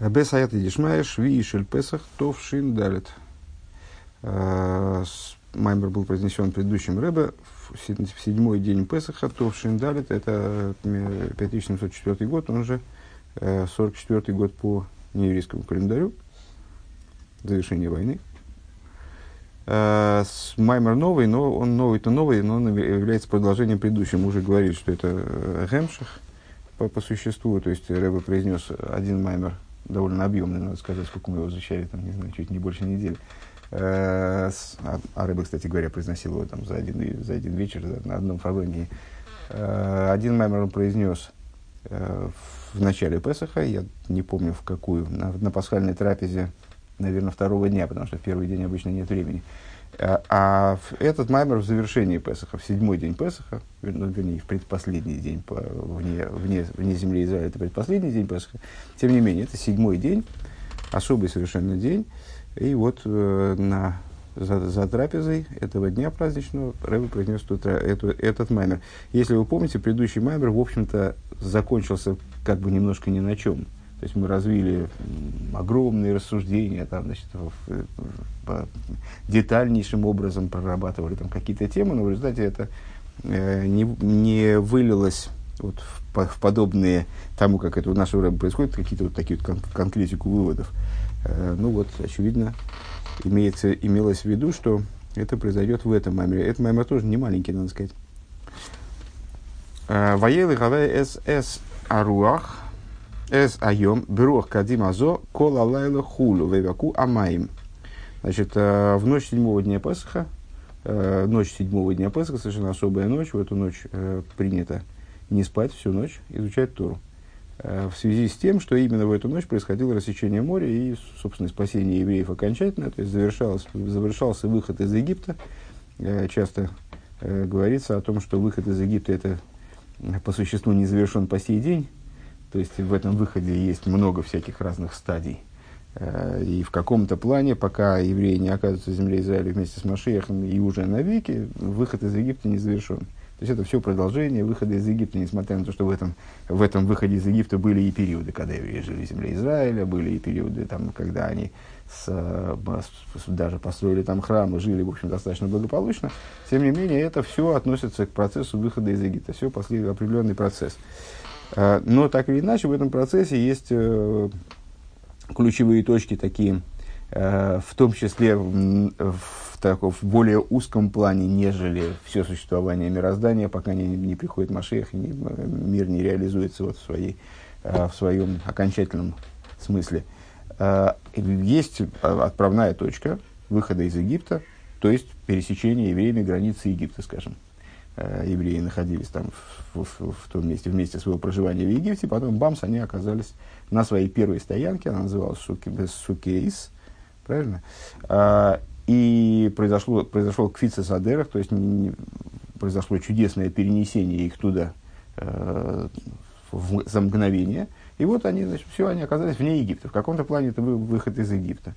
Без аята дишмая шви шель песах товшин далит. Э, Маймер был произнесен предыдущим Рэбе в седьмой день Песаха, Товшин Далит, это 5704 год, он же 44 э, год по нееврейскому календарю, завершение войны. Э, Маймер новый, но он новый-то новый, но он является продолжением предыдущего. Мы уже говорили, что это Гемших по, по существу, то есть Рэбе произнес один Маймер, довольно объемный, надо сказать, сколько мы его изучали, там, не знаю, чуть не больше недели. Э, а, а рыба, кстати говоря, произносил его там за один, за один вечер на одном фалонии. Э, один маймер он произнес э, в начале Песаха, я не помню в какую, на, на пасхальной трапезе, наверное, второго дня, потому что в первый день обычно нет времени. А этот маймер в завершении Песаха, в седьмой день Песаха, ну, вернее, в предпоследний день вне, вне, вне земли Израиля, это предпоследний день Песаха, тем не менее, это седьмой день, особый совершенно день, и вот э, на, за, за трапезой этого дня праздничного Рэбе произнес тут, эту, этот маймер. Если вы помните, предыдущий маймер, в общем-то, закончился как бы немножко ни на чем. То есть мы развили огромные рассуждения, там, значит, в, в, детальнейшим образом прорабатывали там какие-то темы, но в результате это э, не, не вылилось вот в, в подобные тому, как это у нашего рэба происходит, какие-то вот такие вот кон- конкретику выводов. Э, ну вот, очевидно, имеется, имелось в виду, что это произойдет в этом маймере. Этот маймер тоже не маленький, надо сказать. Э, Воелы хавай эс эс аруах эс айом бруах кадим азо кола лайла хулу веваку амаим. Значит, э, в ночь седьмого дня Песаха, ночь седьмого дня Песаха, совершенно особая ночь, в эту ночь принято не спать всю ночь, изучать Тору. Э, в связи с тем, что именно в эту ночь происходило рассечение моря и, собственно, спасение евреев окончательно, то есть завершался, завершался выход из Египта. Э, часто э, говорится о том, что выход из Египта это по существу не завершен по сей день, то есть в этом выходе есть много всяких разных стадий. И в каком-то плане, пока евреи не оказываются в земле Израиля вместе с Машехом и уже навеки, выход из Египта не завершен. То есть это все продолжение выхода из Египта, несмотря на то, что в этом, в этом выходе из Египта были и периоды, когда евреи жили в земле Израиля, были и периоды, там, когда они с, с, даже построили там храм и жили, в общем, достаточно благополучно. Тем не менее, это все относится к процессу выхода из Египта, все после определенный процесс. А, но так или иначе, в этом процессе есть э, ключевые точки такие, э, в том числе в, таком, в более узком плане, нежели все существование мироздания, пока не, не приходит Машех, и не, мир не реализуется вот в, своей, э, в своем окончательном смысле. Э, есть отправная точка выхода из Египта, то есть пересечение евреями границы Египта, скажем. Евреи находились там в, в, в том месте, в месте своего проживания в Египте, потом, бамс, они оказались на своей первой стоянке, она называлась Сукейс, правильно? А, и произошло, произошел кфица садерах, то есть не, не, произошло чудесное перенесение их туда э, в, за мгновение. И вот они, значит, все, они оказались вне Египта. В каком-то плане это выход из Египта.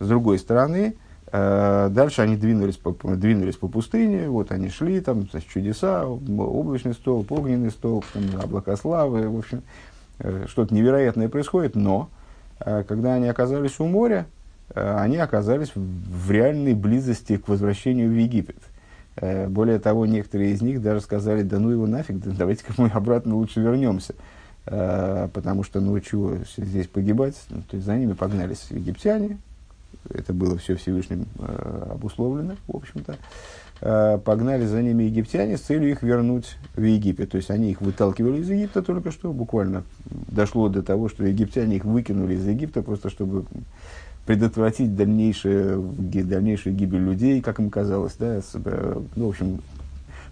С другой стороны, э, дальше они двинулись по, двинулись по пустыне, вот они шли, там, значит, чудеса, облачный стол, огненный стол, там, облака славы, в общем, э, что-то невероятное происходит, но э, когда они оказались у моря, Э, они оказались в реальной близости к возвращению в Египет. Э, более того, некоторые из них даже сказали, да ну его нафиг, да давайте-ка мы обратно лучше вернемся. Э, потому что, ну чего здесь погибать? Ну, то есть за ними погнались египтяне, это было все Всевышним обусловлено, в общем-то. Погнали за ними египтяне с целью их вернуть в Египет. То есть они их выталкивали из Египта только что, буквально дошло до того, что египтяне их выкинули из Египта, просто чтобы предотвратить дальнейшую, дальнейшую гибель людей, как им казалось, да, с, э, ну, в общем,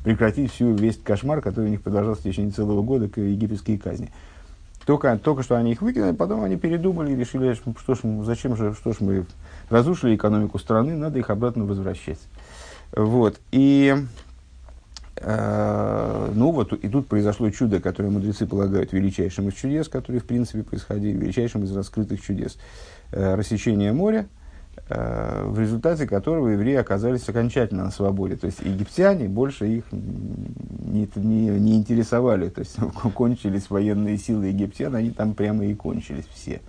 прекратить всю весь кошмар, который у них продолжался в течение целого года, к египетские казни. Только, только что они их выкинули, потом они передумали и решили, что ж, зачем же, что ж мы разрушили экономику страны, надо их обратно возвращать. Вот. И, э, ну вот, и тут произошло чудо, которое мудрецы полагают величайшим из чудес, которые, в принципе, происходили, величайшим из раскрытых чудес. Э, рассечения моря, в результате которого евреи оказались окончательно на свободе. То есть египтяне больше их не, не, не интересовали. То есть кончились военные силы египтян, они там прямо и кончились все.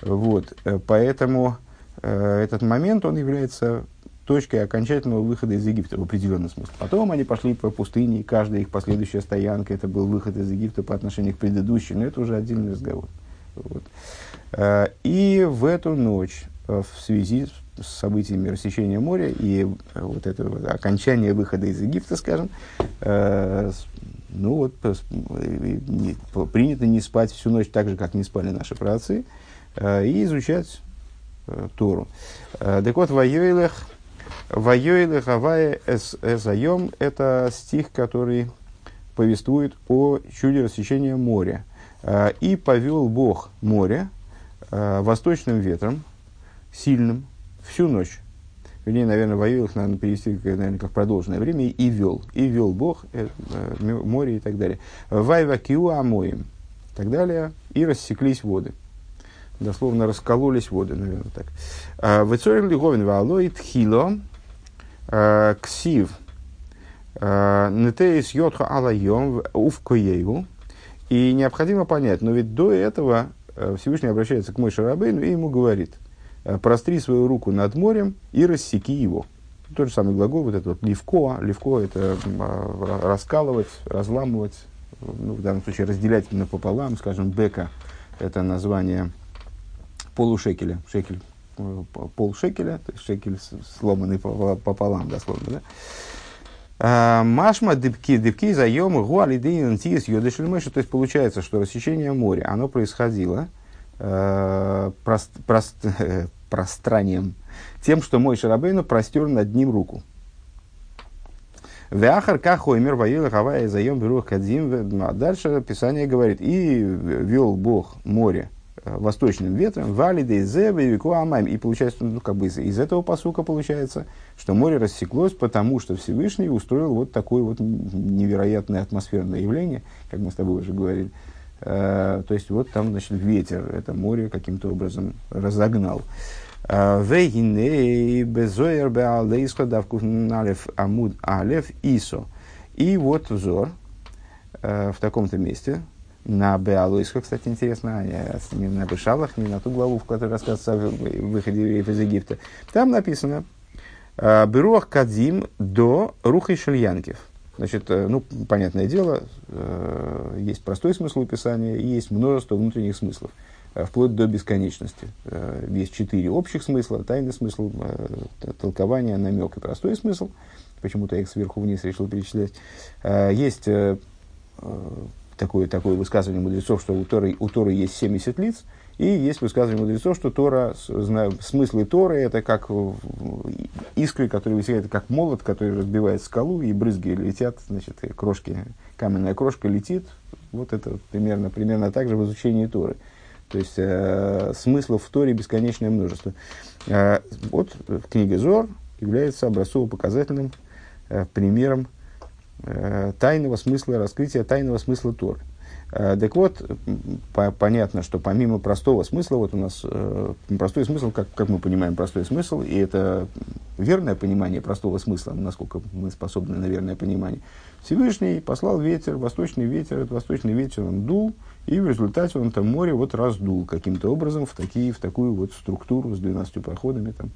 Вот, поэтому этот момент, он является точкой окончательного выхода из Египта в определенном смысле. Потом они пошли по пустыне, и каждая их последующая стоянка это был выход из Египта по отношению к предыдущей, но это уже отдельный разговор. Вот. Э, и в эту ночь, э, в связи с событиями рассечения моря и э, вот это вот окончание выхода из Египта, скажем, ну вот принято не спать всю ночь так же, как не спали наши праотцы, и изучать Тору. Так вот, Вайоилех Вайойлы Хавая Эзайом – это стих, который повествует о чуде рассечения моря. «И повел Бог море восточным ветром, сильным, всю ночь». Вернее, наверное, воюил их надо перевести наверное, как продолженное время, и вел. И вел Бог э, э, море и так далее. Вайва киу амоим. И так далее. И рассеклись воды. Дословно раскололись воды, наверное, так. А, Вецорин лиговин ваалоид хило Э, ксив э, нетеис йотха алайом увкоею. И необходимо понять, но ведь до этого э, Всевышний обращается к Мойше Рабейну и ему говорит, простри свою руку над морем и рассеки его. Тот же самый глагол, вот этот вот ливко, ливко это раскалывать, разламывать, ну, в данном случае разделять напополам, скажем, бека, это название полушекеля, шекель пол шекеля, то есть шекель сломанный пополам, дословно, да? А, Машма дыбки, дыбки заемы гуалидейн тиес йодешельмэши. То есть получается, что рассечение моря, оно происходило э, прост, прост, пространием, тем, что мой Шарабейну простер над ним руку. Вяхар кахоймер воила хавая заем берух кадзим. А дальше Писание говорит, и вел Бог море Э, восточным ветром, валиды зевы амайм. И получается, ну, как бы из, из этого посука получается, что море рассеклось, потому что Всевышний устроил вот такое вот невероятное атмосферное явление, как мы с тобой уже говорили. Э, то есть, вот там, значит, ветер это море каким-то образом разогнал. Э, амуд алев исо. И вот взор э, в таком-то месте, на Беалуисха, кстати, интересно, а не на Бешалах, не на ту главу, в которой рассказывается о выходе евреев из Египта. Там написано «А, Беруах Кадим до Рухай Шельянкив. Значит, э, ну, понятное дело, э, есть простой смысл у и есть множество внутренних смыслов, э, вплоть до бесконечности. Есть четыре общих смысла, тайный смысл, толкование, намек и простой смысл. Почему-то я их сверху вниз решил перечислять. Есть такое, такое высказывание мудрецов, что у Торы, у Торы есть 70 лиц, и есть высказывание мудрецов, что Тора, смыслы Торы это как искры, которые высекают, как молот, который разбивает скалу, и брызги летят, значит, крошки, каменная крошка летит. Вот это примерно, примерно так же в изучении Торы. То есть э, смыслов в Торе бесконечное множество. Э, вот книга Зор является образцово-показательным э, примером Э, тайного смысла, раскрытия тайного смысла Торы. Э, так вот, по, понятно, что помимо простого смысла, вот у нас э, простой смысл, как, как мы понимаем простой смысл, и это верное понимание простого смысла, насколько мы способны на верное понимание. Всевышний послал ветер, восточный ветер, этот восточный ветер он дул, и в результате он там море вот раздул каким-то образом в, такие, в такую вот структуру с 12 проходами там,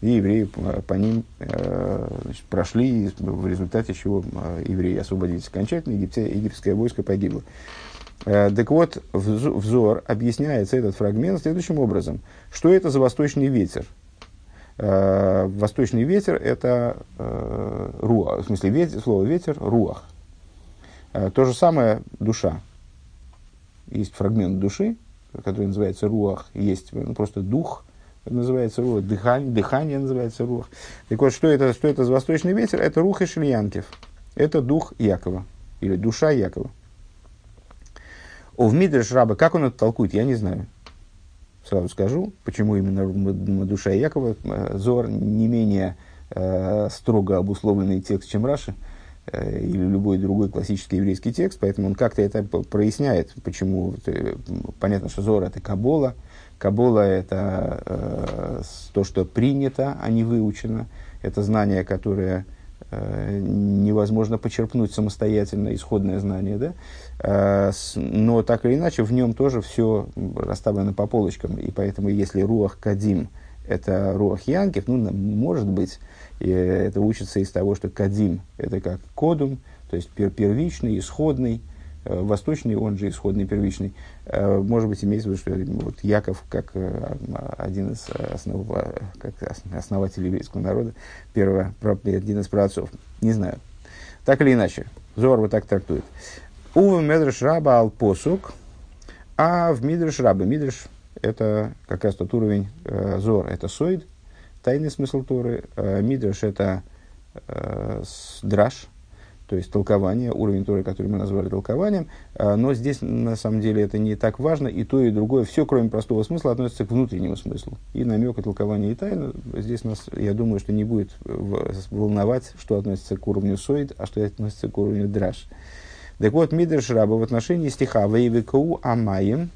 и евреи по, по ним э, значит, прошли, в результате чего э, евреи освободились окончательно, египте, египетское войско погибло. Э, так вот, взор объясняется этот фрагмент следующим образом. Что это за восточный ветер? Э, восточный ветер – это э, руах, в смысле ветер, слово ветер – руах. То же самое душа. Есть фрагмент души, который называется руах, есть ну, просто дух – называется рух, дыхание, дыхание называется рух. Так вот, что это, что это за восточный ветер? Это рух и шильянкев. Это дух Якова, или душа Якова. О, в Мидреш Раба, как он это толкует, я не знаю. Сразу скажу, почему именно душа Якова. Э, Зор не менее э, строго обусловленный текст, чем Раши э, или любой другой классический еврейский текст, поэтому он как-то это проясняет, почему. Э, понятно, что Зор это Кабола, Кабола – это э, то, что принято, а не выучено. Это знание, которое э, невозможно почерпнуть самостоятельно исходное знание, да? Э, но так или иначе в нем тоже все расставлено по полочкам, и поэтому если руах кадим – это руах янкев, ну, может быть, это учится из того, что кадим – это как кодум, то есть первичный, исходный, Э, восточный, он же исходный, первичный, э, может быть, имеется в виду, что вот Яков, как э, один из основ, как основателей еврейского народа, первого, один из праотцов, не знаю. Так или иначе, Зор вот так трактует. Увы Медреш Раба ал посук, а в Мидреш Раба, Мидреш это как раз тот уровень Зор, это Сойд, тайный смысл Торы, Мидреш это драж, то есть толкование, уровень Торы, который мы назвали толкованием. А, но здесь, на самом деле, это не так важно, и то, и другое, все, кроме простого смысла, относится к внутреннему смыслу. И намек, и толкование, и тайна, здесь нас, я думаю, что не будет волновать, что относится к уровню соид, а что относится к уровню драж. Так вот, Мидрш Раба в отношении стиха «Вейвекау амаем»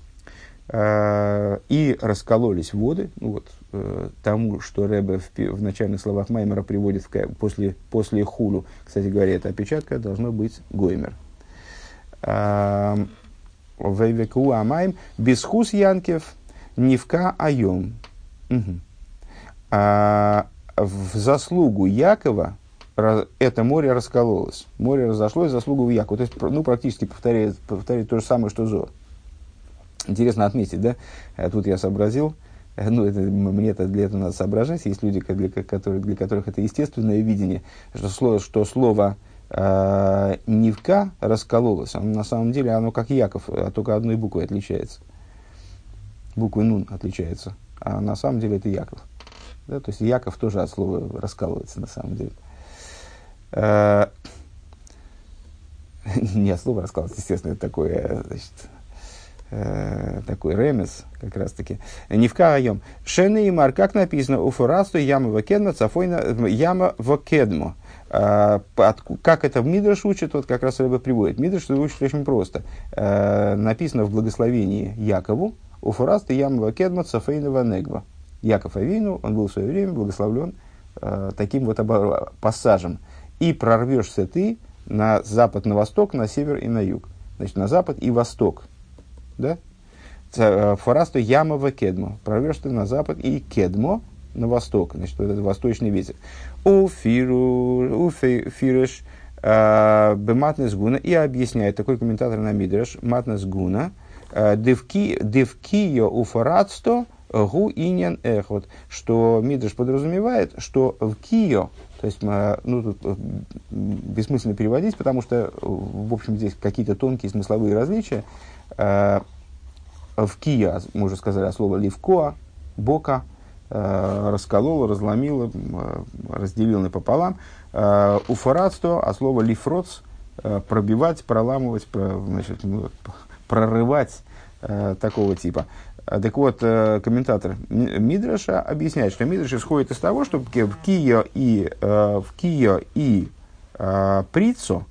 а, и раскололись воды, ну вот, э, тому, что Рэбе в, в начальных словах Маймера приводит в, после, после хулу. Кстати говоря, эта опечатка должно быть Гоймер. Вейвеку амайм бесхус янкев нивка айом. А в заслугу Якова это море раскололось. Море разошлось в заслугу Якова. То есть, ну, практически повторяет, повторяет то же самое, что Зор. Интересно отметить, да? А тут я сообразил, ну, это, мне это для этого надо соображать, есть люди, для, которые, для которых это естественное видение, что слово, что слово э, «нивка» раскололось, оно, на самом деле оно как Яков, а только одной буквой отличается. Буквой «нун» отличается, а на самом деле это Яков. Да? То есть Яков тоже от слова раскалывается на самом деле. Э, не от слова раскалывается, естественно, это такое, значит, Э, такой ремес, как раз таки. Не в. Шены и мар, как написано, у фурасту яма вакедма, цафойна яма вакедмо. Как это в Мидраш учит, вот как раз Рэбе приводит. Мидраш учит очень просто. Написано в благословении Якову, у фурасту яма вакедма, цафойна ванегва. Яков Авину, он был в свое время благословлен таким вот пассажем. И прорвешься ты на запад, на восток, на север и на юг. Значит, на запад и восток да? Э, Фарасту Ямова Кедмо. Прорвешь ты на запад и Кедмо на восток. Значит, вот это восточный ветер. У фиру, у фиреш э, бематнес гуна. И объясняет такой комментатор на Мидреш, матнес гуна. Э, девкио у фарадсто гу иньян эхот. Что Мидреш подразумевает, что в Кио, то есть, ну, тут бессмысленно переводить, потому что, в общем, здесь какие-то тонкие смысловые различия. Э, в Кия, мы уже сказали, слово ливкоа, бока, э, расколол, разломил, э, разделил напополам. Уфарадство, а слово лифроц, пробивать, проламывать, значит, ну, прорывать такого типа. Так вот, комментатор Мидраша объясняет, что Мидраш исходит из того, что в Кио и, в Кио и Прицо,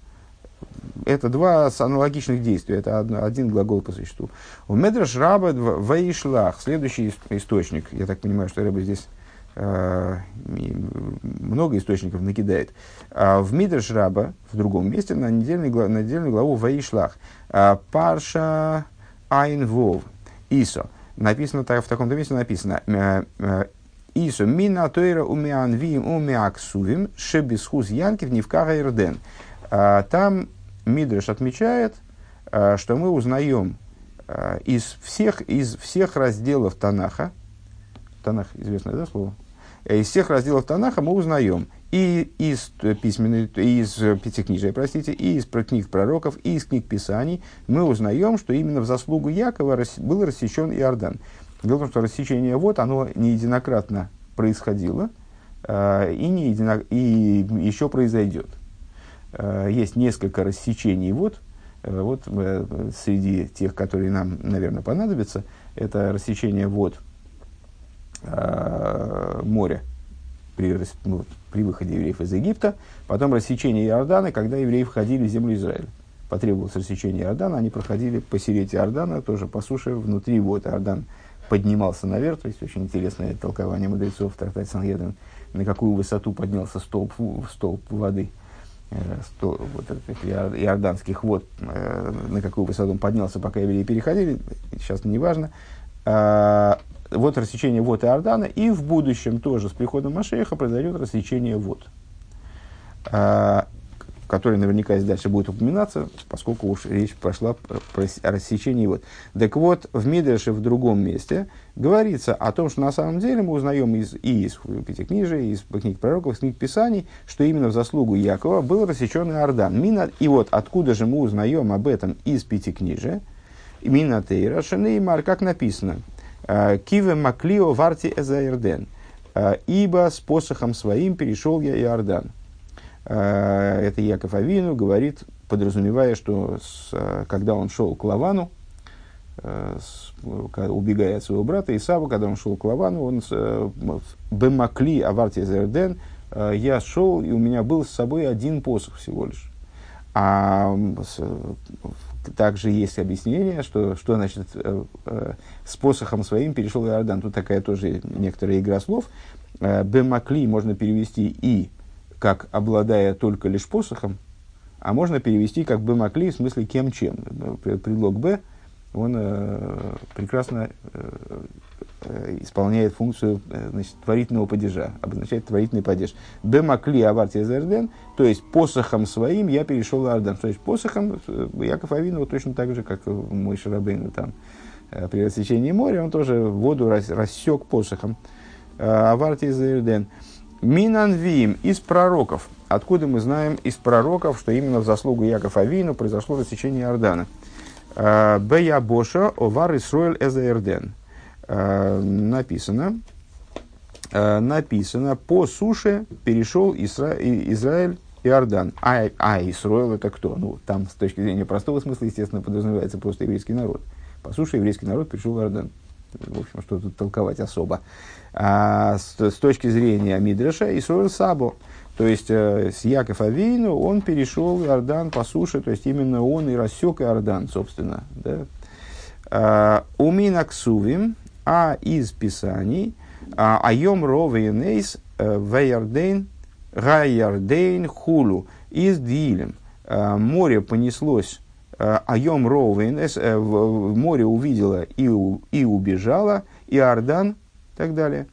это два аналогичных действия, это один глагол по существу. У Медраш Раба Вейшлах, следующий источник, я так понимаю, что Рэба здесь э, много источников накидает. А в Мидраш Раба, в другом месте, на недельную, главу Вейшлах, а, Парша Айн Вов, Исо. Написано так, в таком-то месте написано, э, э, Исо, мина тойра умиан вим умиаксувим, шебисхуз янкив нивкага ирден. А, там Мидриш отмечает, э, что мы узнаем э, из всех, из всех разделов Танаха, Танах известное да, слово, э, из всех разделов Танаха мы узнаем и из письменной, из пятикнижия, простите, и из книг пророков, и из книг Писаний, мы узнаем, что именно в заслугу Якова был рассечен Иордан. Дело в том, что рассечение вот, оно не единократно происходило, и, не едино, и еще произойдет. Э, есть несколько рассечений вод. Э, вот э, среди тех, которые нам, наверное, понадобятся, это рассечение вод моря при, ну, при выходе евреев из Египта, потом рассечение Иордана, когда евреи входили в землю Израиля. Потребовалось рассечение Иордана, они проходили по серете Иордана, тоже по суше, внутри вод. Иордан поднимался наверх, то есть очень интересное толкование мудрецов в трактате Сангедрин, на какую высоту поднялся столб, столб воды, э, стол, вот этих иорданских вод, э, на какую высоту он поднялся, пока евреи переходили, сейчас не важно. Э, вот рассечение вод Иордана, и в будущем тоже с приходом Машеха произойдет рассечение вод. Э, который наверняка здесь дальше будет упоминаться, поскольку уж речь прошла про рассечение вот. Так вот, в Мидреше в другом месте говорится о том, что на самом деле мы узнаем из, и из Пятикнижия, и из книг пророков, из книг Писаний, что именно в заслугу Якова был рассечен Иордан. Мина, и вот откуда же мы узнаем об этом из Пятикнижия? Мина Тейра Шанеймар, как написано, «Э, Киве Маклио Варти Эзаирден, «Э, ибо с посохом своим перешел я Иордан. Э, это Яков Авину говорит, подразумевая, что с, э, когда он шел к Лавану, э, с, убегая от своего брата Исава, когда он шел к Лавану, он Бемакли Аварти Зерден, я шел, и у меня был с собой один посох всего лишь. А с, также есть объяснение, что, что значит с посохом своим перешел Иордан. Тут такая тоже некоторая игра слов. Бемакли можно перевести и как обладая только лишь посохом, а можно перевести как бы макли в смысле кем чем. Предлог Б, он э, прекрасно э, э, исполняет функцию э, значит, творительного падежа, обозначает творительный падеж. Б макли аварти зерден, то есть посохом своим я перешел Ардан. То есть посохом э, Яков Авинова точно так же, как мой Шарабейн там при рассечении моря, он тоже воду рас, рассек посохом. Аварти зерден. Минанвиим из пророков. Откуда мы знаем из пророков, что именно в заслугу Яков Авину произошло рассечение Иордана? «Э, Бея Боша овар Исруэль эзаэрден. Э, написано, э, написано, по суше перешел Исра... Израиль Иордан. А, а Исруэл это кто? Ну, там с точки зрения простого смысла, естественно, подразумевается просто еврейский народ. По суше еврейский народ перешел в Иордан. В общем, что тут толковать особо. А с, с точки зрения Мидреша, Исруэль Сабо, то есть э, с Яков Авейну он перешел Иордан по суше, то есть именно он и рассек Иордан, собственно. Да? А, Умин а из Писаний, а, Айом Ровейнейс э, Вейардейн Гайярдейн Хулу из Дилем. А, море понеслось Айом Роуэйнес, в море увидела и, и убежала, и Иордан и так далее.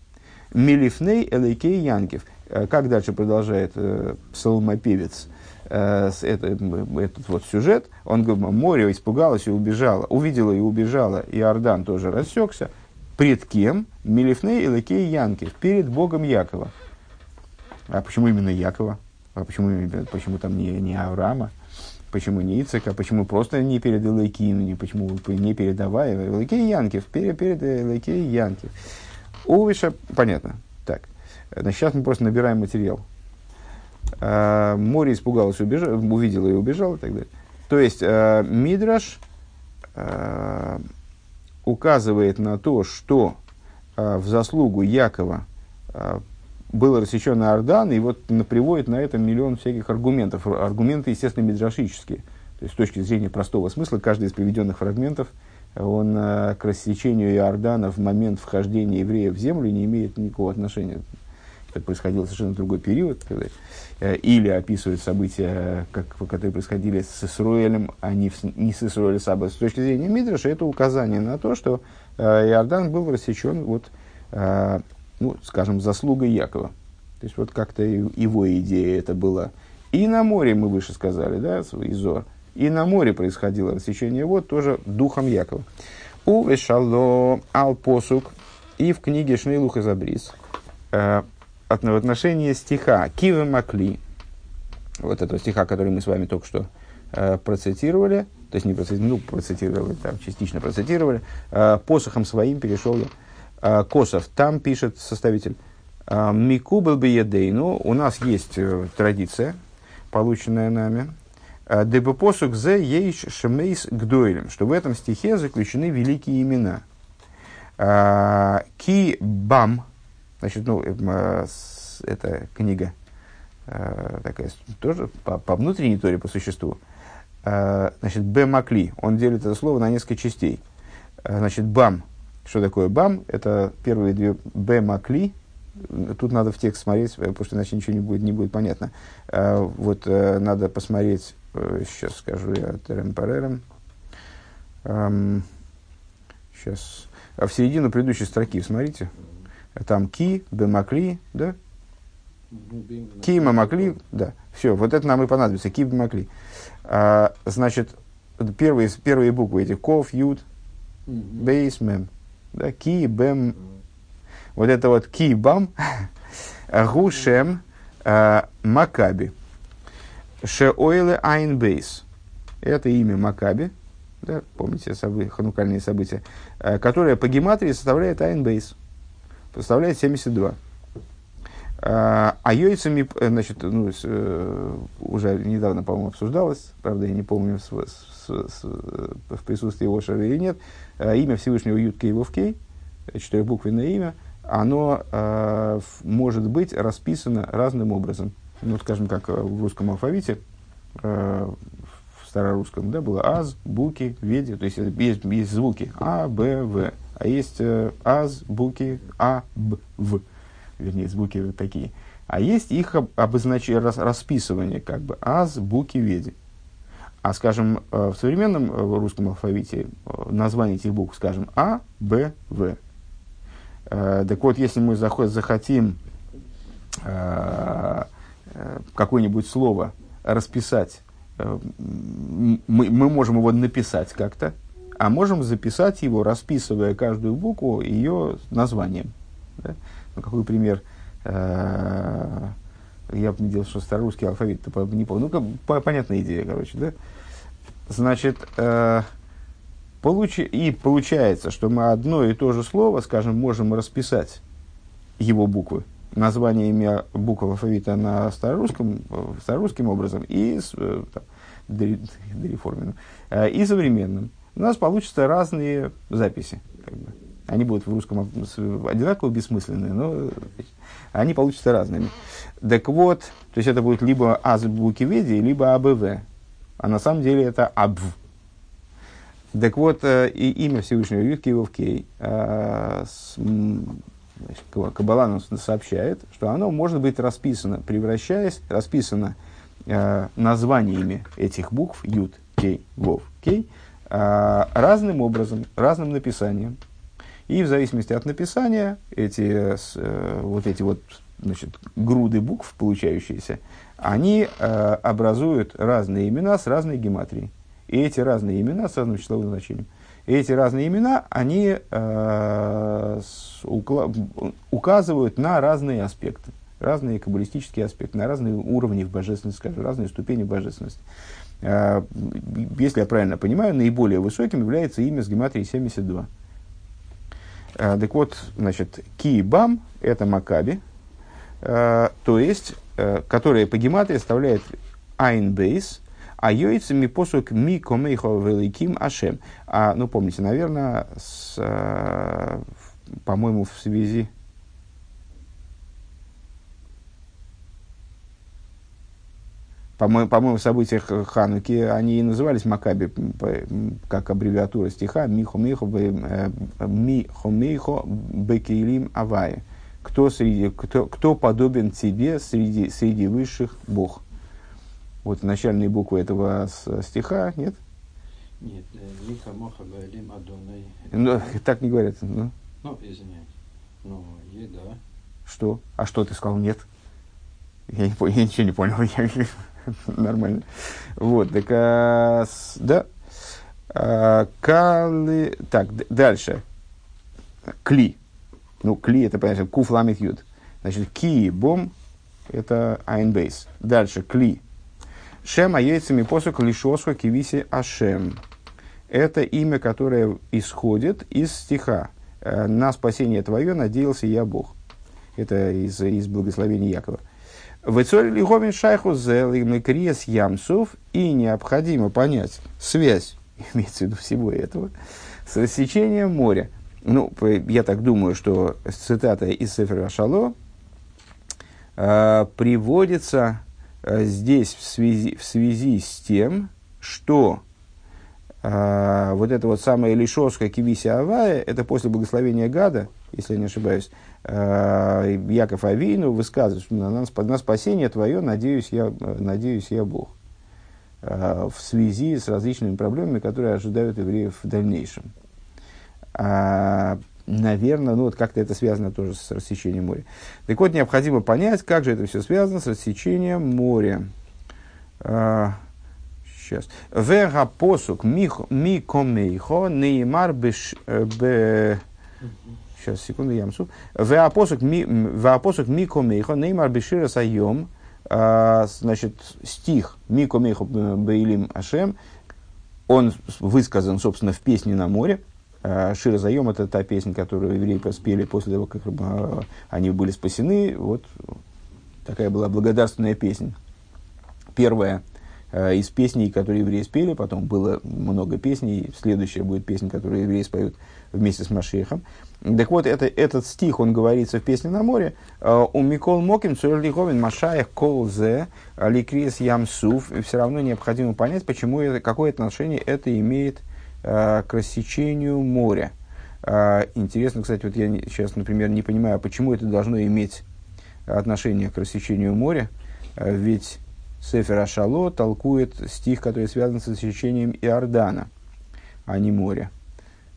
Милифней Элейкей Янкев. Э, как дальше продолжает э, псалмопевец э, это, этот вот сюжет? Он говорит, море испугалось и убежало, увидела и убежала, и Иордан тоже рассекся. Пред кем? Милифней Элейкей Янкев. Перед Богом Якова. А почему именно Якова? А почему, почему там не, не Авраама? Почему не Ицека? Почему просто не перед Элейким? Не, почему не перед Аваева? Элейкей Янкев. Перед, перед Элейкей Янкев. Увиша, понятно. Сейчас мы просто набираем материал. А, море испугалось, убежало, увидело и убежало и так далее. То есть, а, Мидраш а, указывает на то, что в заслугу Якова был рассечен Ордан, и вот приводит на это миллион всяких аргументов. Аргументы, естественно, мидрашические. То есть, с точки зрения простого смысла, каждый из приведенных фрагментов – он к рассечению Иордана в момент вхождения евреев в землю не имеет никакого отношения. Это происходило совершенно другой период, когда, э, или описывает события, как, которые происходили с Исруэлем, а не, в, не с Исруэлем Саба. С точки зрения Мидраша, это указание на то, что э, Иордан был рассечен, вот, э, ну, скажем, заслугой Якова. То есть, вот как-то его идея это была. И на море, мы выше сказали, да, Изор, и на море происходило рассечение вод, тоже духом Якова. У Вешало Алпосук и в книге Шнейлух и Забрис э, в отношении стиха Кива Макли, вот этого стиха, который мы с вами только что э, процитировали, то есть не процитировали, ну, процитировали, там, частично процитировали, э, посохом своим перешел я. Э, Косов, там пишет составитель, э, Мику был бы едейну, у нас есть э, традиция, полученная нами, Э, Дебопосук зе ейш шемейс гдойлем, что в этом стихе заключены великие имена. Э, ки бам, значит, ну, э, это книга такая, тоже по, по внутренней торе, по существу. Значит, б он делит это слово на несколько частей. Значит, бам, Что такое бам? Это первые две б. Тут надо в текст смотреть, потому что иначе ничего не будет, не будет понятно. Вот надо посмотреть, сейчас скажу я, терем паререм. Сейчас. А в середину предыдущей строки, смотрите. Там ки, бемакли, да? Ки, мамакли, да. Все, вот это нам и понадобится. Ки, бемакли. А, значит, первые, первые буквы эти. Ков, ют, бейс, мем. Да, ки, бем. Вот это вот ки, бам. Гушем, а, макаби. Шеойле айн бейс. Это имя Макаби да, помните собы, ханукальные события, э, которая по гематрии составляет Айнбейс, составляет 72. А, а йойцами, э, значит, ну, э, уже недавно, по-моему, обсуждалось, правда, я не помню, с, с, с, в присутствии Ошера или нет, имя Всевышнего Ютка и Вовкей, четырехбуквенное имя, оно э, может быть расписано разным образом. Ну, скажем, как в русском алфавите, э, старорусском, да, было аз, буки, веди, то есть есть, есть звуки а, б, в, а есть э, аз, буки, а, б, в, вернее, звуки такие. А есть их обозначение, рас, расписывание, как бы, аз, буки, веди. А, скажем, э, в современном э, русском алфавите название этих букв, скажем, А, Б, В. Так вот, если мы захотим какое-нибудь слово расписать мы, мы можем его написать как-то, а можем записать его, расписывая каждую букву ее названием. Да? Ну, какой пример? Э, я делал, что старорусский алфавит, не помню. Ну, понятная идея, короче, да? Значит, э, получи, и получается, что мы одно и то же слово, скажем, можем расписать его буквы, название имя букв алфавита на старорусском, старорусским образом и э, там, дореформенным, э, и современным. У нас получатся разные записи. Как бы. Они будут в русском одинаково бессмысленные, но они получатся разными. Так вот, то есть это будет либо азбукиведия, либо АБВ. А на самом деле это АБВ. Так вот, э, и имя Всевышнего Юткиевов Кей Каббала сообщает, что оно может быть расписано, превращаясь, расписано э, названиями этих букв, Юд, Кей, Вов, Кей, разным образом, разным написанием. И в зависимости от написания эти, э, вот эти вот значит, груды букв, получающиеся, они э, образуют разные имена с разной гематрией. И эти разные имена с разным числовым значением. И эти разные имена, они э, укла, указывают на разные аспекты разные каббалистические аспекты, на разные уровни в божественности, скажем, разные ступени божественности. А, если я правильно понимаю, наиболее высоким является имя с гематрией 72. А, так вот, значит, Киебам – это Макаби, а, то есть, которая по гематрии составляет Айн Бейс, а йойцами посук ми комейхо великим ашем. А, ну, помните, наверное, с, по-моему, в связи по-моему, по в событиях Хануки они и назывались Макаби, как аббревиатура стиха Михо Михо э, Михо Михо Бекейлим Авае. Кто, среди, кто, кто подобен тебе среди, среди высших Бог? Вот начальные буквы этого стиха, нет? Нет, э, Миха Моха Бейлим Адонай. Ну, так не говорят. Ну, ну извиняюсь. Ну, еда. Что? А что ты сказал? Нет. Я, не, я ничего не понял. Нормально. Вот, так, а, да. А, кали, так, дальше. Кли. Ну, кли это, понятно, куф ламит юд. Значит, ки бом это айнбейс. Дальше, кли. Шем яйцами посук лишосха кивиси ашем. Это имя, которое исходит из стиха. «Э, На спасение твое надеялся я Бог. Это из, из благословения Якова. Выцорили Лиховин Шайху Зелимекриес Ямсов, и необходимо понять связь, имеется в виду всего этого, с рассечением моря. Ну, я так думаю, что цитата из Сефера Шало э, приводится э, здесь в связи, в связи с тем, что А, вот это вот самое лишоска кивиси авая, это после благословения Гада, если я не ошибаюсь, а, Яков Авину высказывает, на, на, на спасение твое, надеюсь я, надеюсь я Бог. А, в связи с различными проблемами, которые ожидают евреев в дальнейшем. Наверное, ну вот как-то это связано тоже с рассечением моря. Так вот, необходимо понять, как же это все связано с рассечением моря. Сейчас. Вега посук микомейхо неймар беш... Э, сейчас, секунду, я мсу. Вега посук микомейхо неймар бешира сайом. Значит, стих микомейхо бейлим ашем, он высказан, собственно, в песне на море. А, Шира Заем это та песня, которую евреи спели после того, как а, они были спасены. Вот такая была благодарственная песня. Первая а, из песней, которые евреи спели, потом было много песней, следующая будет песня, которую евреи споют вместе с Машехом. Так вот, это, этот стих, он говорится в песне на море. У Микол Мокин, Цурлиховин, Машаях, Колзе, Ликрис Ямсуф. Все равно необходимо понять, почему это, какое отношение это имеет Э, к рассечению моря. Э, интересно, кстати, вот я сейчас, например, не понимаю, почему это должно иметь отношение к рассечению моря, э, ведь Сефер Ашало толкует стих, который связан с рассечением Иордана, а не моря.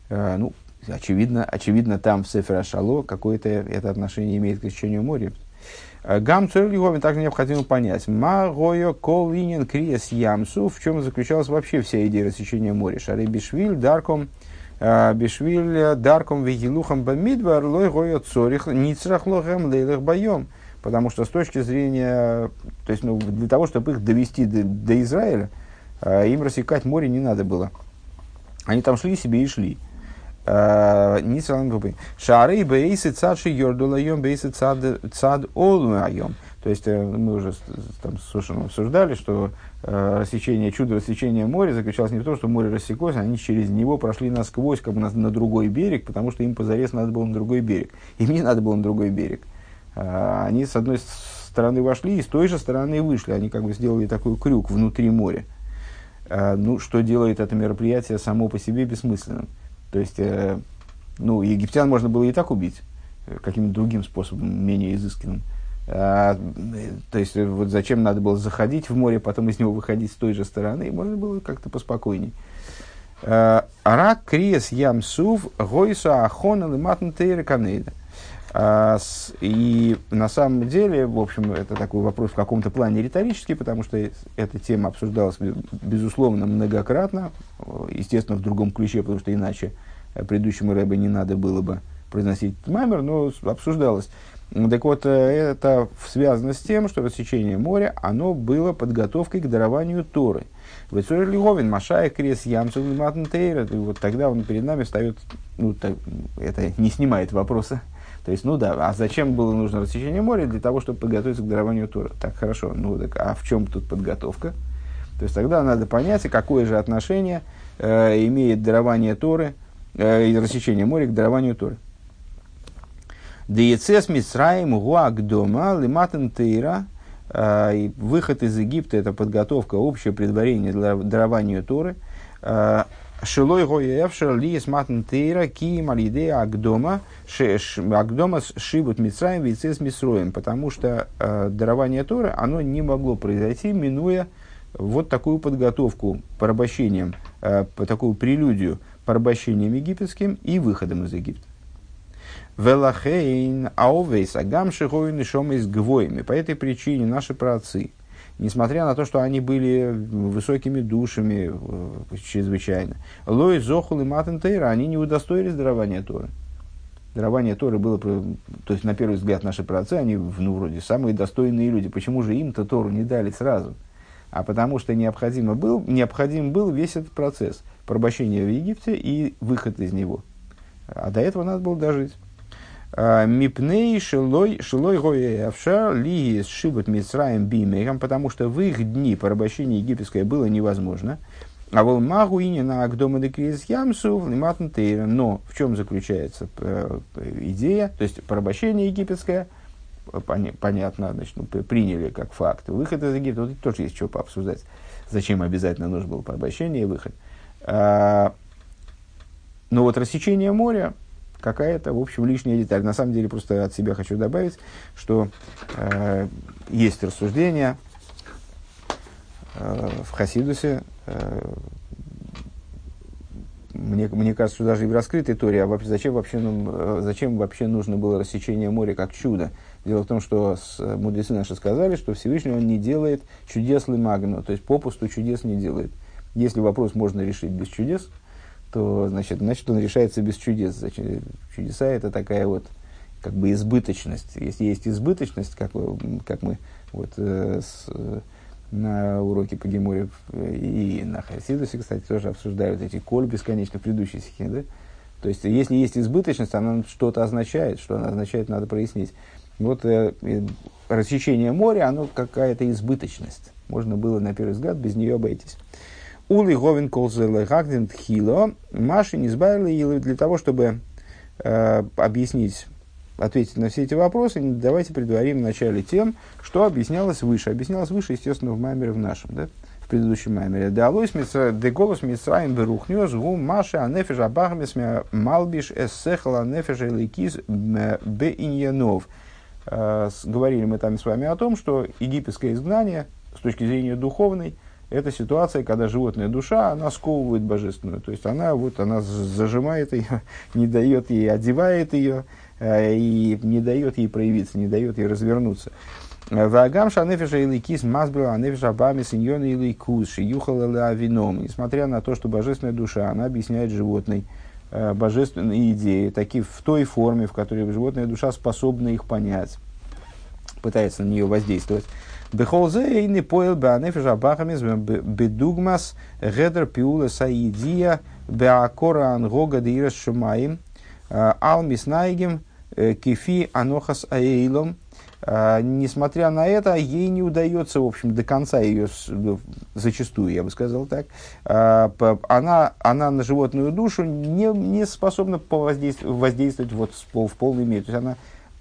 Ну, очевидно, очевидно, там в Сефер Ашало какое-то это отношение имеет к рассечению моря. Гам Цурлиговин также необходимо понять. Магойо колинин криес ямсу, в чем заключалась вообще вся идея рассечения моря. Шары бишвиль дарком э, бишвиль дарком вегилухам бамидвар лой гойо цорих ницрах лохем лейлах боем. Потому что с точки зрения, то есть ну, для того, чтобы их довести до, до Израиля, э, им рассекать море не надо было. Они там шли себе и шли. Губы. Шары бейсы цадши йордулайом бейсы цад олуайом. То есть э, мы уже там с Сушином обсуждали, что э, рассечение, чудо рассечения моря заключалось не в том, что море рассеклось, они через него прошли насквозь, как бы на, на другой берег, потому что им позарез надо было на другой берег. Им не надо было на другой берег. Э, они с одной стороны вошли и с той же стороны вышли. Они как бы сделали такой крюк внутри моря. Э, ну, что делает это мероприятие само по себе бессмысленным. То есть, э, ну, египтян можно было и так убить, э, каким-то другим способом, менее изысканным. А, то есть, э, вот зачем надо было заходить в море, потом из него выходить с той же стороны, можно было как-то поспокойней. А, Рак крес ям сув гойса ахона лиматн канейда. А, и на самом деле, в общем, это такой вопрос в каком-то плане риторический, потому что эта тема обсуждалась, безусловно, многократно, естественно, в другом ключе, потому что иначе предыдущему рэбе не надо было бы произносить мамер, но обсуждалось. Так вот, э, это связано с тем, что рассечение моря, оно было подготовкой к дарованию Торы. Вецуэр Лиговин, Машая, Крес, Ямсу, Матнтейр, вот тогда он перед нами встает, ну, так, это не снимает вопроса. То есть, ну да, а зачем было нужно рассечение моря? Для того, чтобы подготовиться к дарованию Тора. Так, хорошо, ну так, а в чем тут подготовка? То есть, тогда надо понять, какое же отношение э, имеет дарование Торы э, и рассечение моря к дарованию Торы. Диецес Мисраим Гуагдома Лиматен Тейра. Э, выход из Египта – это подготовка, общее предварение для дарования Торы. Шилой гоевшер ли сматн тейра ки малиде агдома агдома шибут мицраем вицес мисроем, потому что э, дарование Торы, оно не могло произойти, минуя вот такую подготовку порабощением, э, такую прелюдию порабощением египетским и выходом из Египта. Велахейн аувейс агам шихоин и шом из гвоями. По этой причине наши праотцы, несмотря на то, что они были высокими душами э, чрезвычайно, лой, зохул и матен тейра, они не удостоились дарования Торы. Дарование Торы было, то есть, на первый взгляд, наши праотцы, они, ну, вроде, самые достойные люди. Почему же им-то Тору не дали сразу? А потому что необходимо был, необходим был весь этот процесс – порабощение в Египте и выход из него. А до этого надо было дожить. А, Мипней шилой шилой гоевша ли шибут мицраем бимейхам, потому что в их дни порабощение египетское было невозможно. А вол магу и не на агдома декрис ямсу в тейра. Но в чем заключается э, идея? То есть порабощение египетское, понятно, значит, ну, приняли как факт. Выход из Египта, вот тоже есть что пообсуждать. Зачем обязательно нужно было порабощение и выход. Но вот рассечение моря какая-то, в общем, лишняя деталь. На самом деле, просто от себя хочу добавить, что э, есть рассуждения э, в Хасидусе, э, мне, мне кажется, что даже и в раскрытой Торе, а вообще, зачем, вообще, ну, зачем вообще нужно было рассечение моря как чудо? Дело в том, что с, мудрецы наши сказали, что Всевышний он не делает чудес лимагну, то есть попусту чудес не делает. Если вопрос можно решить без чудес, то значит, значит он решается без чудес. Значит, чудеса это такая вот как бы избыточность. Если есть избыточность, как, как мы вот, э, с, на уроке по Геморе и на Хасидусе, кстати, тоже обсуждают эти коль бесконечно предыдущие стихи. Да? То есть, если есть избыточность, она что-то означает. Что она означает, надо прояснить. Вот э, рассечение моря, оно какая-то избыточность. Можно было, на первый взгляд, без нее обойтись. Ули говин колзелехагден хило, Маши не избавили для того, чтобы э, объяснить, ответить на все эти вопросы, давайте предварим вначале тем, что объяснялось выше. Объяснялось выше, естественно, в маймере в нашем, да, в предыдущем маймере. Деалойс де голос митсраим берухнёс гу маши анефиш абахмес малбиш эссехала анефиш эликиз бе иньянов. Э, говорили мы там с вами о том, что египетское изгнание с точки зрения духовной – это ситуация, когда животная душа, она сковывает божественную. То есть она, вот, она зажимает ее, не дает ей, одевает ее э, и не дает ей проявиться, не дает ей развернуться. Вагам шанефиша или кис мазбила анефиша бами синьона или кус шиюхала вином. Несмотря на то, что божественная душа, она объясняет животной э, божественные идеи, такие в той форме, в которой животная душа способна их понять, пытается на нее воздействовать. Бехолзе и не поел бы анефиш абахамис бедугмас гедер пиула саидия беакора ангога дирас шумаим алмис найгим кефи анохас аэйлом. Несмотря на это, ей не удается, в общем, до конца ее, зачастую, я бы сказал так, она, она на животную душу не, не способна воздействовать, воздействовать вот в полной мере. То есть она,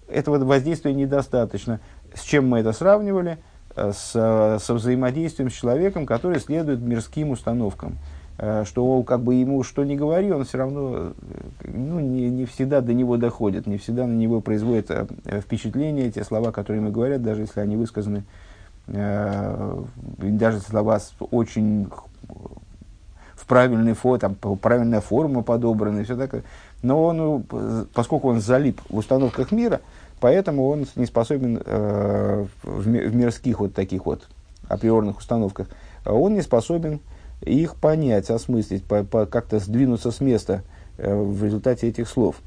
этого воздействия недостаточно. С чем мы это сравнивали? Э, с, со взаимодействием с человеком, который следует мирским установкам. Э, что как бы ему что ни говори, он все равно э, ну, не, не всегда до него доходит, не всегда на него производит впечатление те слова, которые ему говорят, даже если они высказаны, даже слова очень в правильной форме, там, правильная форма подобрана все такое. Но он, поскольку он залип в установках мира, Поэтому он не способен э, в, в мирских вот таких вот априорных установках, он не способен их понять, осмыслить, по, по, как-то сдвинуться с места э, в результате этих слов.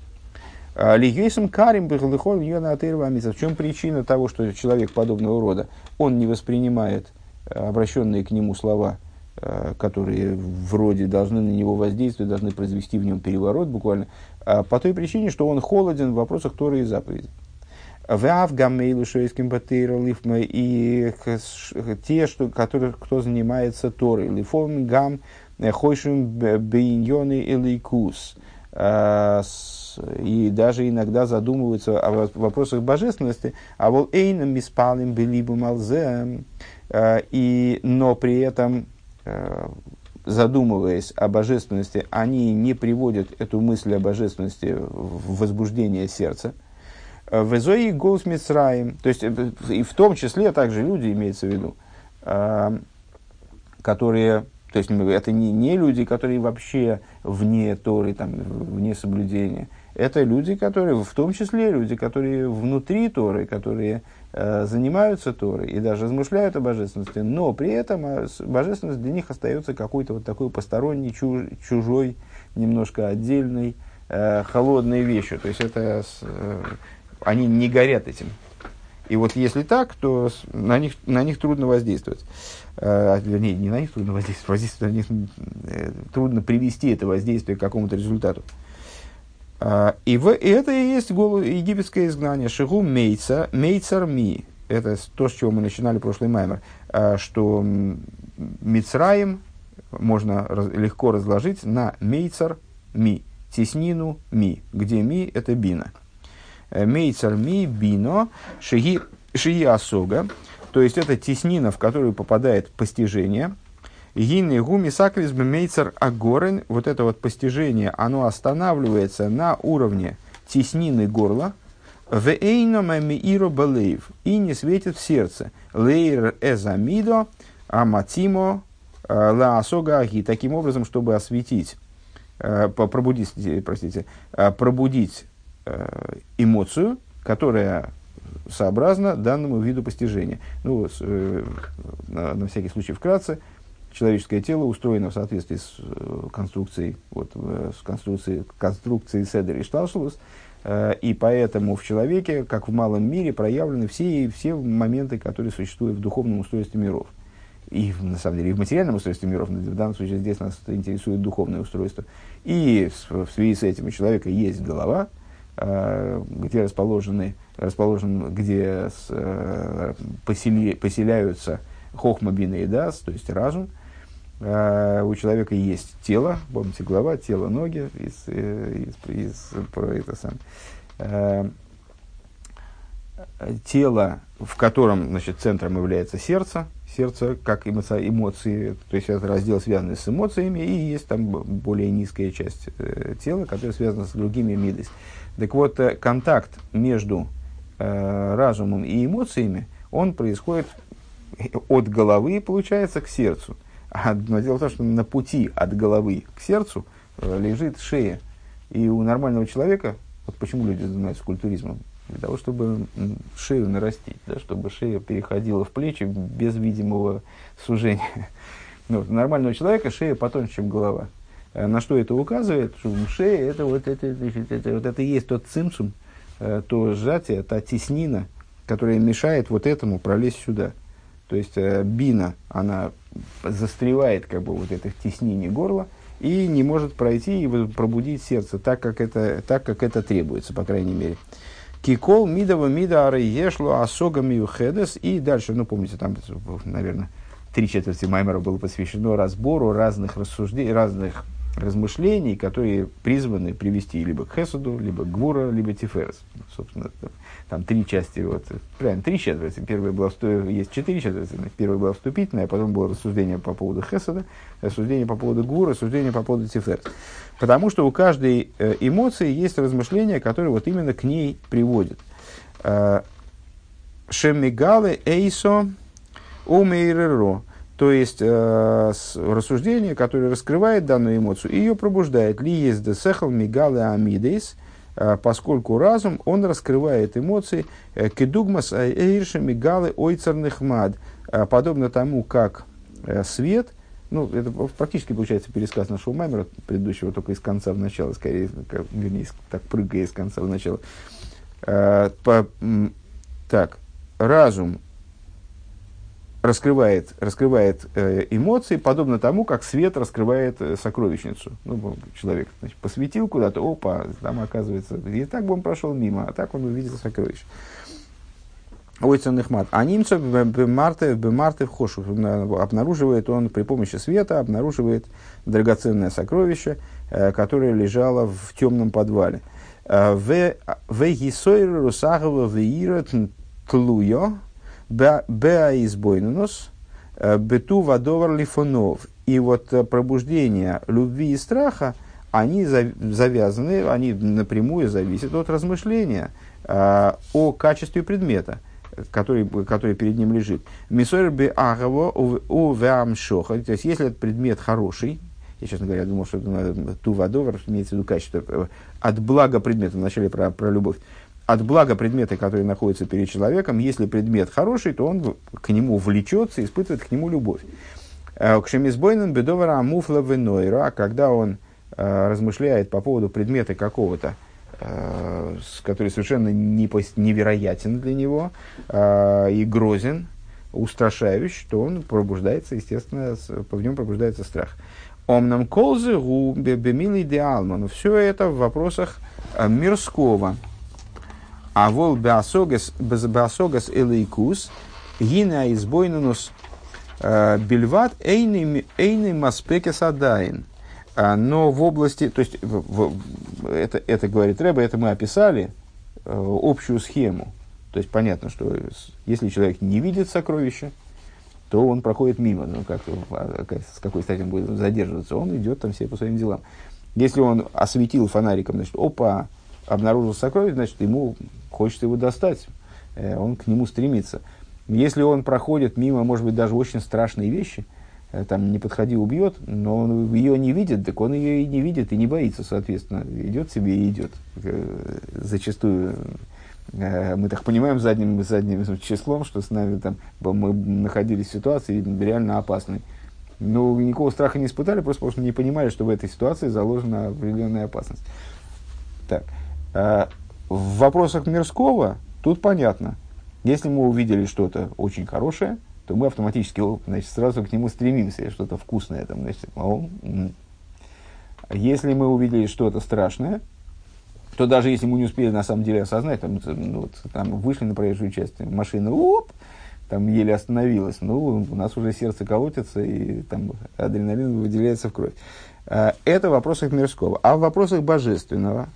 А, Лигейсом карим бихлыхон В чем причина того, что человек подобного рода, он не воспринимает э, обращенные к нему слова, э, которые вроде должны на него воздействовать, должны произвести в нем переворот буквально, а по той причине, что он холоден в вопросах Торы и заповедей. Вав гаммейлу шойским батырлифма и те, что, которые, кто занимается Торой. Лифом гам э, хойшим бейньоны или кус. А, и даже иногда задумываются о вопросах божественности. А вот эйном миспалим белибу малзе. А, и, но при этом э, задумываясь о божественности, они не приводят эту мысль о божественности в возбуждение сердца – Э, Везои голос Мицраим, то есть э, и в том числе также люди, имеется в виду, э, которые, то есть это не, не люди, которые вообще вне Торы, там, вне соблюдения, это люди, которые, в том числе люди, которые внутри Торы, которые э, занимаются Торой и даже размышляют о божественности, но при этом божественность для них остается какой-то вот такой посторонний, чуж, чужой, немножко отдельной, э, холодной вещью. То есть это э, они не горят этим. И вот если так, то на них, на них трудно воздействовать. Э, вернее, не на них трудно воздействовать, воздействовать на них э, трудно привести это воздействие к какому-то результату. Э, и, в, и это и есть голо, египетское изгнание. Шигу мейца, мейцар ми. Это то, с чего мы начинали прошлый маймер. Э, что Мицраем можно раз, легко разложить на мейцар ми. Теснину ми. Где ми – это бина. Э, Мейцар ми бино шии асога, то есть это теснина, в которую попадает постижение. Гины гуми саквиз мейцер агорен, вот это вот постижение, оно останавливается на уровне теснины горла, в иро балеев, и не светит в сердце. Лейр эзамидо, аматимо, э, лаасогаги, таким образом, чтобы осветить, э, пробудить, простите, пробудить эмоцию, которая сообразна данному виду постижения. Ну, с, на, всякий случай вкратце, человеческое тело устроено в соответствии с э, конструкцией, вот, э, с конструкцией, конструкцией Седер и Шталшулус, э, и поэтому в человеке, как в малом мире, проявлены все, все моменты, которые существуют в духовном устройстве миров. И, на самом деле, и в материальном устройстве миров, в данном случае здесь нас интересует духовное устройство. И в связи с этим у человека есть голова, где расположены, расположен, где посели, поселяются хохма бина и дас, то есть разум, Uh, у человека есть тело, помните, голова, тело, ноги, из, э, из, из, про это сам. Тело, в котором значит, центром является сердце, сердце как эмоции, эмоции, то есть это раздел, связанный с эмоциями, и есть там более низкая часть э, тела, которая связана с другими мидами. Так вот, э, контакт между э, разумом и эмоциями, он происходит от головы, получается, к сердцу. А, но дело в том, что на пути от головы к сердцу э, лежит шея. И у нормального человека, вот почему люди занимаются культуризмом, для того, чтобы шею нарастить, да, чтобы шея переходила в плечи без видимого сужения. Ну, у нормального человека шея потоньше, чем голова. Э, на что это указывает? Что шея это вот это, это, это, вот это и есть тот цимсум, э, то сжатие, та теснина, которая мешает вот этому пролезть сюда. То есть бина, она застревает как бы вот это в теснении горла и не может пройти и пробудить сердце так, как это, так, как это требуется, по крайней мере. Кикол мидова мида ары ешло асога миухедес. И дальше, ну помните, там, наверное, три четверти Маймера было посвящено разбору разных рассуждений, разных размышлений, которые призваны привести либо к Хесуду, либо к Гвура, либо Тиферес. Собственно, там три части, вот, правильно, три четверти. Первая была, есть четыре четверти. Первая была вступительная, а потом было рассуждение по поводу Хесада, рассуждение по поводу Гвура, рассуждение по поводу Тиферес. Потому что у каждой э, эмоции есть размышления, которые вот именно к ней приводят. Э, Шемигалы эйсо умейреро то есть э, рассуждение, которое раскрывает данную эмоцию и ее пробуждает. Ли есть десехал мигалы амидейс, э, поскольку разум, он раскрывает эмоции э, кедугмас эйрши мигалы ойцерных мад, э, подобно тому, как свет, ну, это практически получается пересказ нашего маймера, предыдущего, только из конца в начало, скорее, как, вернее, так прыгая из конца в начало. Э, по, так, разум раскрывает, раскрывает э, эмоции, подобно тому, как свет раскрывает э, сокровищницу. Ну, человек значит, посветил куда-то, опа, там оказывается, и так бы он прошел мимо, а так он увидел сокровище. Ой, ценных мат. А немцев бемарте, бемарте в хошу. Обнаруживает он при помощи света, обнаруживает драгоценное сокровище, э, которое лежало в темном подвале. В гисойр русагова веира тлуё, Беаизбойнус, э, бету вадовар лифонов. И вот э, пробуждение любви и страха, они завязаны, они напрямую зависят от размышления э, о качестве предмета, который, который перед ним лежит. Мисойр би агаво у веамшоха. То есть, если этот предмет хороший, я, честно говоря, думал, что это ту водовар, имеется в виду качество, от блага предмета, вначале про, про любовь от блага предмета, который находится перед человеком, если предмет хороший, то он к нему влечется, испытывает к нему любовь. Э, к шемизбойнен бедовара амуфла венойра, когда он э, размышляет по поводу предмета какого-то, э, который совершенно невероятен для него и грозен, устрашающий, то он пробуждается, естественно, в нем пробуждается страх. Омнам колзы гу бемилый идеалма. Но все это в вопросах мирского, а вол беасогас элейкус, гина избойнунус э, бельват эйный маспекес адайн. А, но в области, то есть в, в, это, это говорит Рэба, это мы описали э, общую схему. То есть понятно, что если человек не видит сокровища, то он проходит мимо. Ну, как, а, с какой стати он будет задерживаться? Он идет там все по своим делам. Если он осветил фонариком, значит, опа, обнаружил сокровище, значит, ему хочется его достать, э, он к нему стремится. Если он проходит мимо, может быть, даже очень страшные вещи, э, там, не подходи, убьет, но он ее не видит, так он ее и не видит, и не боится, соответственно, идет себе и идет. Э, зачастую мы так понимаем задним, задним числом, что с нами там, мы находились в ситуации реально опасной. Но никакого страха не испытали, просто потому что не понимали, что в этой ситуации заложена определенная опасность. Так. В вопросах мирского тут понятно. Если мы увидели что-то очень хорошее, то мы автоматически значит, сразу к нему стремимся, что-то вкусное. Там, значит, о, Если мы увидели что-то страшное, то даже если мы не успели на самом деле осознать, там, ну, вот, там вышли на проезжую часть машины, оп, там еле остановилась, ну, у нас уже сердце колотится, и там адреналин выделяется в кровь. А, это в вопросах мирского. А в вопросах божественного,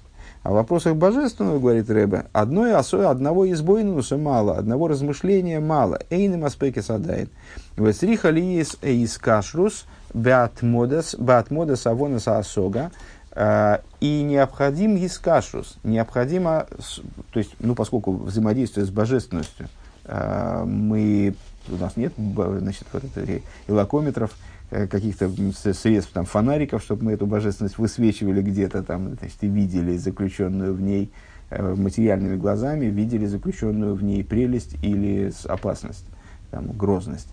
а в вопросах божественного, говорит Рэбе, одной осой, одного избойнуса мало, одного размышления мало. Эйным аспеке садайн. Весриха ли из эйс кашрус, беатмодес, беатмодес авонаса осога, а, и необходим искашрус, необходимо, то есть, ну, поскольку взаимодействие с божественностью, а, мы, у нас нет значит, вот это, илокометров, Э, каких-то средств, там, фонариков, чтобы мы эту божественность высвечивали где-то там, значит, и видели заключенную в ней э, материальными глазами, видели заключенную в ней прелесть или опасность, там, грозность.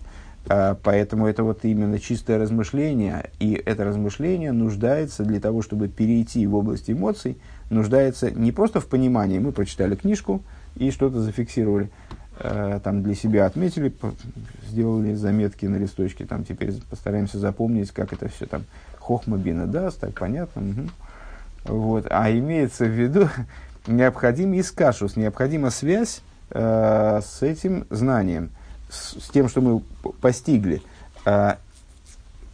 А, поэтому это вот именно чистое размышление, и это размышление нуждается для того, чтобы перейти в область эмоций, нуждается не просто в понимании, мы прочитали книжку и что-то зафиксировали, Э, там для себя отметили, сделали заметки на листочке, там теперь постараемся запомнить, как это все там хохма бина даст, так понятно. Угу. Вот. А имеется в виду необходим искашус, необходима связь э, с этим знанием, с, с тем, что мы постигли. Э,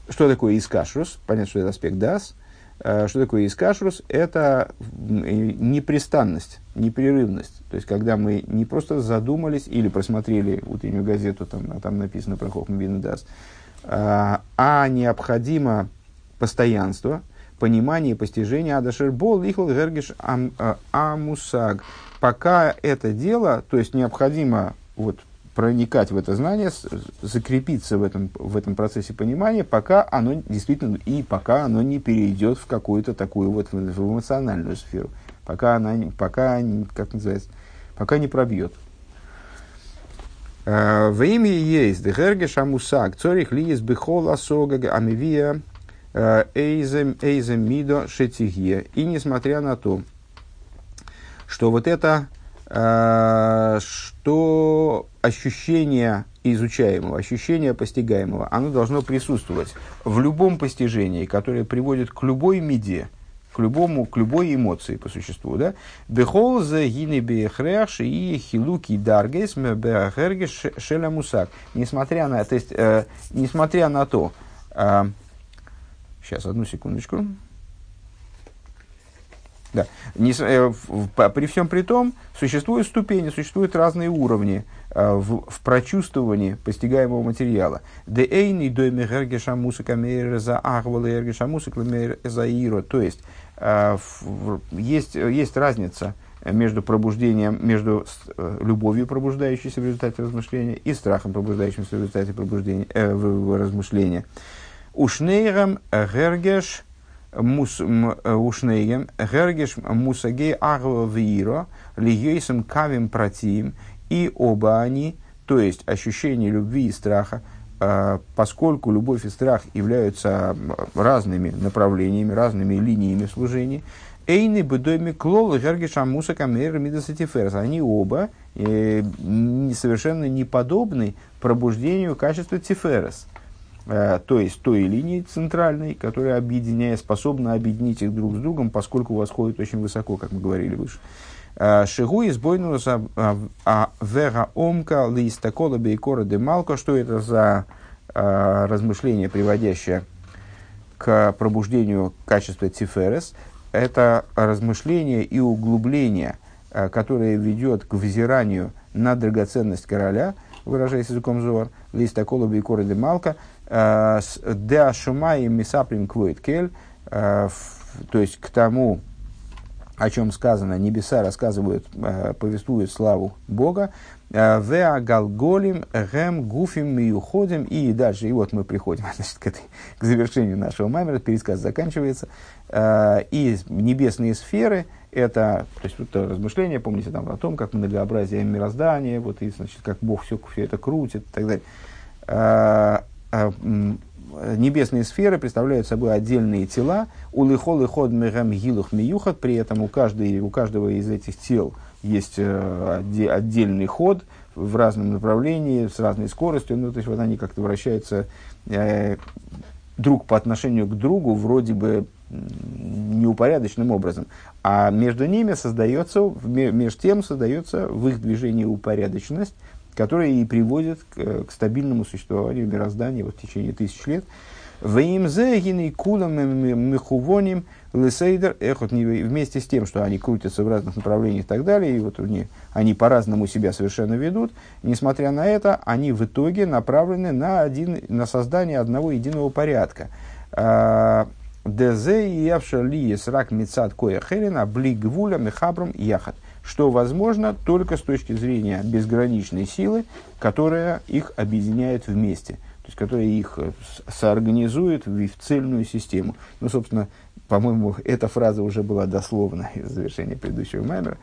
что такое искашус? Понятно, что это аспект дас. Э, что такое искашрус? Это непрестанность, непрерывность. То есть, когда мы не просто задумались или просмотрели утреннюю газету, там, а там написано про Хохмбин Дас, а, а необходимо постоянство, понимание, постижение Адашербол, Лихл, Гергиш, а, Амусаг. Пока это дело, то есть необходимо вот, проникать в это знание, закрепиться в этом, в этом процессе понимания, пока оно действительно, и пока оно не перейдет в какую-то такую вот в эмоциональную сферу, пока она, пока, как называется, пока не пробьет. Э, в имя есть дехергеш амусак, цорих лиес бихол асога амивия эйзем эйзем мидо шетигье. И несмотря на то, что вот это что ощущение изучаемого, ощущение постигаемого, оно должно присутствовать в любом постижении, которое приводит к любой меде, к любому, к любой эмоции по существу, да? Бехол за гины бехреш и хилуки даргес бехергеш шеля. Несмотря на, то есть, э, несмотря на то, э, сейчас, одну секундочку. Да. Не, э, в, при всем при том, существуют ступени, существуют разные уровни э, в, в прочувствовании постигаемого материала. Де эйни дойме гергеша мусика за ахвала гергеша мусика за иро. То есть, э, есть, есть разница между пробуждением, между э, любовью, пробуждающейся в результате размышления, и страхом, пробуждающимся в результате пробуждения, э, размышления. Ушнейрам гергеш мус, э, ушнеем, гергеш мусагей агва виро, лигейсом кавим протим, и оба они, то есть ощущение любви и страха, э, поскольку любовь и страх являются разными направлениями, разными линиями служения, Эйны бедойми клол гергеша мусака мэр мидасатиферс. Они оба э, совершенно не подобны пробуждению качества тиферес. Э, то есть той линии центральной, которая объединяет, способна объединить их друг с другом, поскольку восходит очень высоко, как мы говорили выше. Э, Шигу избойнус а вера омка листакола бейкора де малко. Что это за э, размышление, приводящее к пробуждению качества тиферес? Это размышление и углубление, которое ведет к взиранию на драгоценность короля – выражаясь языком Зор, листа колуби и коры де малка, де шумай мисаприм квоит кель, то есть к тому, о чем сказано, небеса рассказывают, повествуют славу Бога, Веа галголим гэм гуфим миюходим. И дальше, и вот мы приходим значит, к, этой, к завершению нашего маймера, пересказ заканчивается. И небесные сферы, это, то есть, это размышление, помните, там, о том, как многообразие мироздания, вот, и, значит, как Бог все, все это крутит и так далее. Небесные сферы представляют собой отдельные тела, улыхол и ход мегам гилух миюхат, при этом у, каждой, у каждого из этих тел есть э, отдельный ход в разном направлении, с разной скоростью, ну, то есть вот они как-то вращаются э, друг по отношению к другу вроде бы неупорядоченным образом, а между ними создается, между тем создается в их движении упорядоченность, которая и приводит к, к стабильному существованию мироздания вот, в течение тысяч лет. Лесейдер эхот вместе с тем, что они крутятся в разных направлениях и так далее, и вот они, они по-разному себя совершенно ведут, несмотря на это, они в итоге направлены на, один, на создание одного единого порядка. А, Дезе и Явшалиес рак мецад коя хелена блигвуля мехабром яхат. Что возможно только с точки зрения безграничной силы, которая их объединяет вместе то есть которая их э, соорганизует в, в цельную систему. Ну, собственно, по-моему, эта фраза уже была дословна из завершения предыдущего маймера.